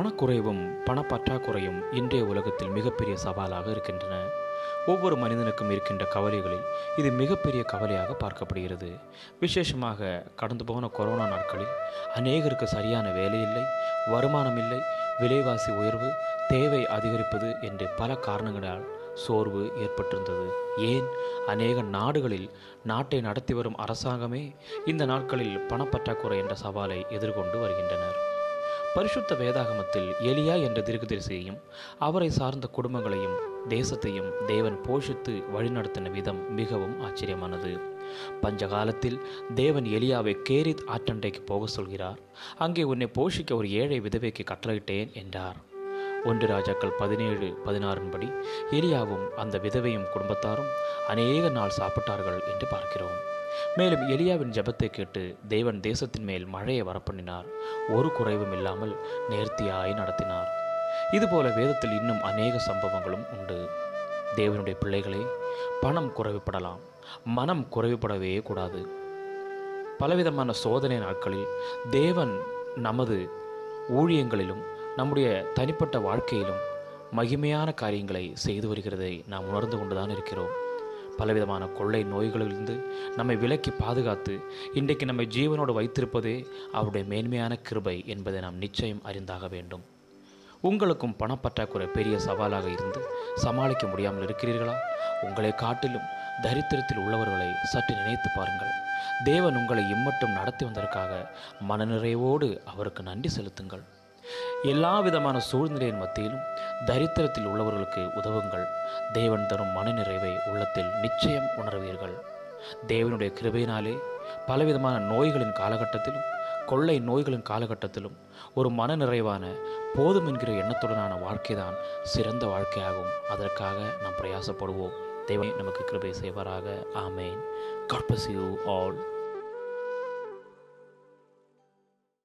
பணக்குறைவும் பணப்பற்றாக்குறையும் இன்றைய உலகத்தில் மிகப்பெரிய சவாலாக இருக்கின்றன. ஒவ்வொரு மனிதனுக்கும் இருக்கின்ற கவலைகளில் இது மிகப்பெரிய கவலையாக பார்க்கப்படுகிறது. விசேஷமாக கடந்து போன கொரோனா நாட்களில் அநேகருக்கு சரியான வேலை இல்லை வருமானம் இல்லை விலைவாசி உயர்வு தேவை அதிகரிப்பது என்று பல காரணங்களால் சோர்வு ஏற்பட்டிருந்தது. ஏன்? அநேக நாடுகளில் நாட்டை நடத்தி வரும் அரசாங்கமே இந்த நாட்களில் பணப்பற்றாக்குறை என்ற சவாலை எதிர்கொண்டு வருகின்றனர். பரிசுத்த வேதாகமத்தில் எலியா என்ற தீர்க்கதரிசியையும் அவரை சார்ந்த குடும்பங்களையும் தேசத்தையும் தேவன் போஷித்து வழிநடத்தின விதம் மிகவும் ஆச்சரியமானது. பஞ்சகாலத்தில் தேவன் எலியாவை கேரித் ஆற்றண்டைக்கு போக சொல்கிறார். அங்கே உன்னை போஷிக்க ஒரு ஏழை விதவைக்கு கட்டளையிட்டேன் என்றார். ஒன்று ராஜாக்கள் பதினேழு பதினாறின்படி எலியாவும் அந்த விதவையும் குடும்பத்தாரும் அநேக நாள் சாப்பிட்டார்கள் என்று பார்க்கிறோம். மேலும் எலியாவின் ஜெபத்தை கேட்டு தேவன் தேசத்தின் மேல் மழையை வரப்பண்ணினார். ஒரு குறைவும் இல்லாமல் நேர்த்தியாய் நடத்தினார். இதுபோல வேதத்தில் இன்னும் அநேக சம்பவங்களும் உண்டு. தேவனுடைய பிள்ளைகளே பணம் குறைவுபடலாம். மனம் குறைவுபடவே கூடாது. பலவிதமான சோதனை நாட்களில் தேவன் நமது ஊழியங்களிலும் நம்முடைய தனிப்பட்ட வாழ்க்கையிலும் மகிமையான காரியங்களை செய்து வருகிறதை நாம் உணர்ந்து கொண்டுதான் இருக்கிறோம். பலவிதமான கொள்ளை நோய்களிலிருந்து நம்மை விலக்கி பாதுகாத்து இன்றைக்கு நம்மை ஜீவனோடு வைத்திருப்பதே அவருடைய மேன்மையான கிருபை என்பதை நாம் நிச்சயம் அறிந்தாக வேண்டும். உங்களுக்கும் பணப்பற்றாக்குறை பெரிய சவாலாக இருந்து சமாளிக்க முடியாமல் இருக்கிறீர்களா? உங்களை காட்டிலும் தரித்திரத்தில் உள்ளவர்களை சற்று நினைத்து பாருங்கள். தேவன் உங்களை இம்மட்டும் நடத்தி வந்ததற்காக மனநிறைவோடு அவருக்கு நன்றி செலுத்துங்கள். எல்லா விதமான சூழ்நிலையின் மத்தியிலும் தரித்திரத்தில் உள்ளவர்களுக்கு உதவுங்கள். தேவன் தரும் மனநிறைவை உள்ளத்தில் நிச்சயம் உணர்வீர்கள். தேவனுடைய கிருபையினாலே பலவிதமான நோய்களின் காலகட்டத்திலும் கொள்ளை நோய்களின் காலகட்டத்திலும் ஒரு மனநிறைவான போதும் என்கிற எண்ணத்துடனான வாழ்க்கைதான் சிறந்த வாழ்க்கையாகும். அதற்காக நாம் பிரயாசப்படுவோம். தேவன் நமக்கு கிருபை செய்வாராக. ஆமேன். God you all